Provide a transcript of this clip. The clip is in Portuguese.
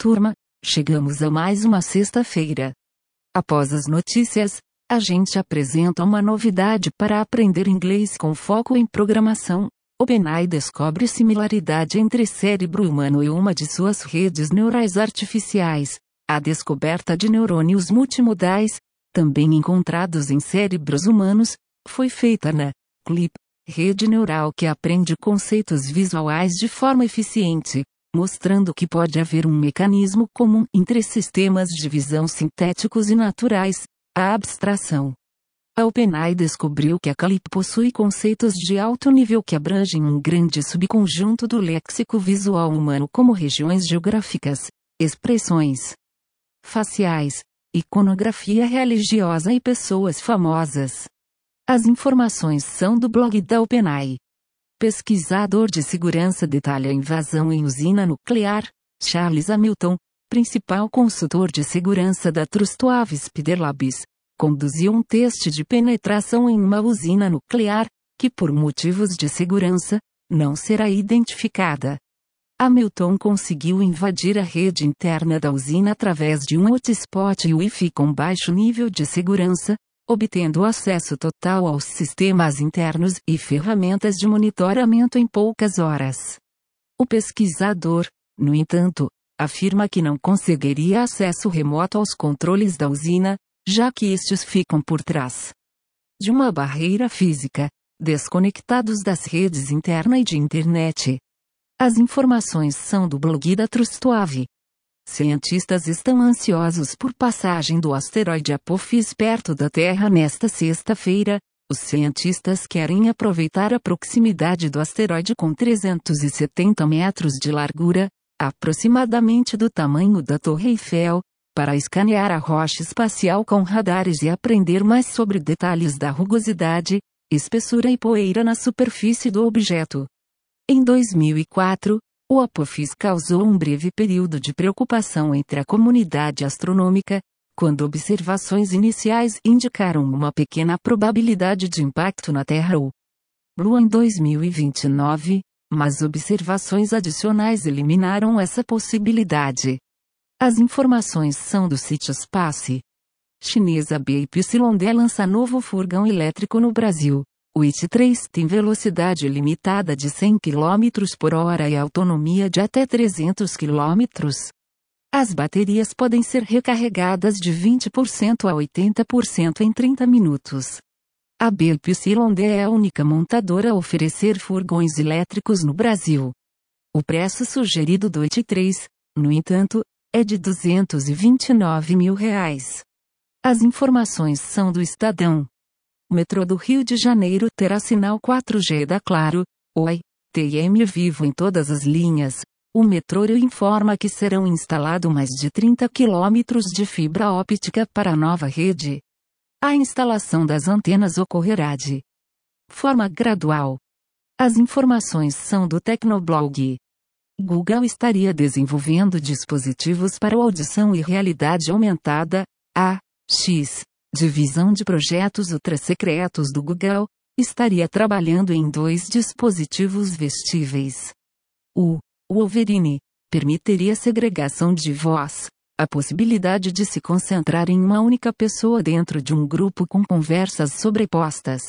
Turma, chegamos a mais uma sexta-feira. Após as notícias, a gente apresenta uma novidade para aprender inglês com foco em programação. OpenAI descobre similaridade entre cérebro humano e uma de suas redes neurais artificiais. A descoberta de neurônios multimodais, também encontrados em cérebros humanos, foi feita na CLIP, rede neural que aprende conceitos visuais de forma eficiente, mostrando que pode haver um mecanismo comum entre sistemas de visão sintéticos e naturais, a abstração. A OpenAI descobriu que a CALIP possui conceitos de alto nível que abrangem um grande subconjunto do léxico visual humano como regiões geográficas, expressões faciais, iconografia religiosa e pessoas famosas. As informações são do blog da OpenAI. Pesquisador de segurança detalha invasão em usina nuclear, Charles Hamilton, principal consultor de segurança da Trustwave Spider Labs, conduziu um teste de penetração em uma usina nuclear, que por motivos de segurança, não será identificada. Hamilton conseguiu invadir a rede interna da usina através de um hotspot Wi-Fi com baixo nível de segurança, obtendo acesso total aos sistemas internos e ferramentas de monitoramento em poucas horas. O pesquisador, no entanto, afirma que não conseguiria acesso remoto aos controles da usina, já que estes ficam por trás de uma barreira física, desconectados das redes interna e de internet. As informações são do blog da Trustwave. Cientistas estão ansiosos por passagem do asteroide Apophis perto da Terra nesta sexta-feira. Os cientistas querem aproveitar a proximidade do asteroide com 370 metros de largura, aproximadamente do tamanho da Torre Eiffel, para escanear a rocha espacial com radares e aprender mais sobre detalhes da rugosidade, espessura e poeira na superfície do objeto. Em 2004, o Apophis causou um breve período de preocupação entre a comunidade astronômica, quando observações iniciais indicaram uma pequena probabilidade de impacto na Terra ou Lua em 2029, mas observações adicionais eliminaram essa possibilidade. As informações são do sítio Space. Chinesa BYD lança novo furgão elétrico no Brasil. O IT3 tem velocidade limitada de 100 km por hora e autonomia de até 300 km. As baterias podem ser recarregadas de 20% a 80% em 30 minutos. A BYD é a única montadora a oferecer furgões elétricos no Brasil. O preço sugerido do IT3, no entanto, é de 229 mil reais. As informações são do Estadão. O metrô do Rio de Janeiro terá sinal 4G da Claro, Oi, TM Vivo em todas as linhas. O metrô informa que serão instalados mais de 30 quilômetros de fibra óptica para a nova rede. A instalação das antenas ocorrerá de forma gradual. As informações são do Tecnoblog. Google estaria desenvolvendo dispositivos para audição e realidade aumentada, a X, divisão de projetos ultra-secretos do Google, estaria trabalhando em dois dispositivos vestíveis. O Wolverine permitiria segregação de voz, a possibilidade de se concentrar em uma única pessoa dentro de um grupo com conversas sobrepostas.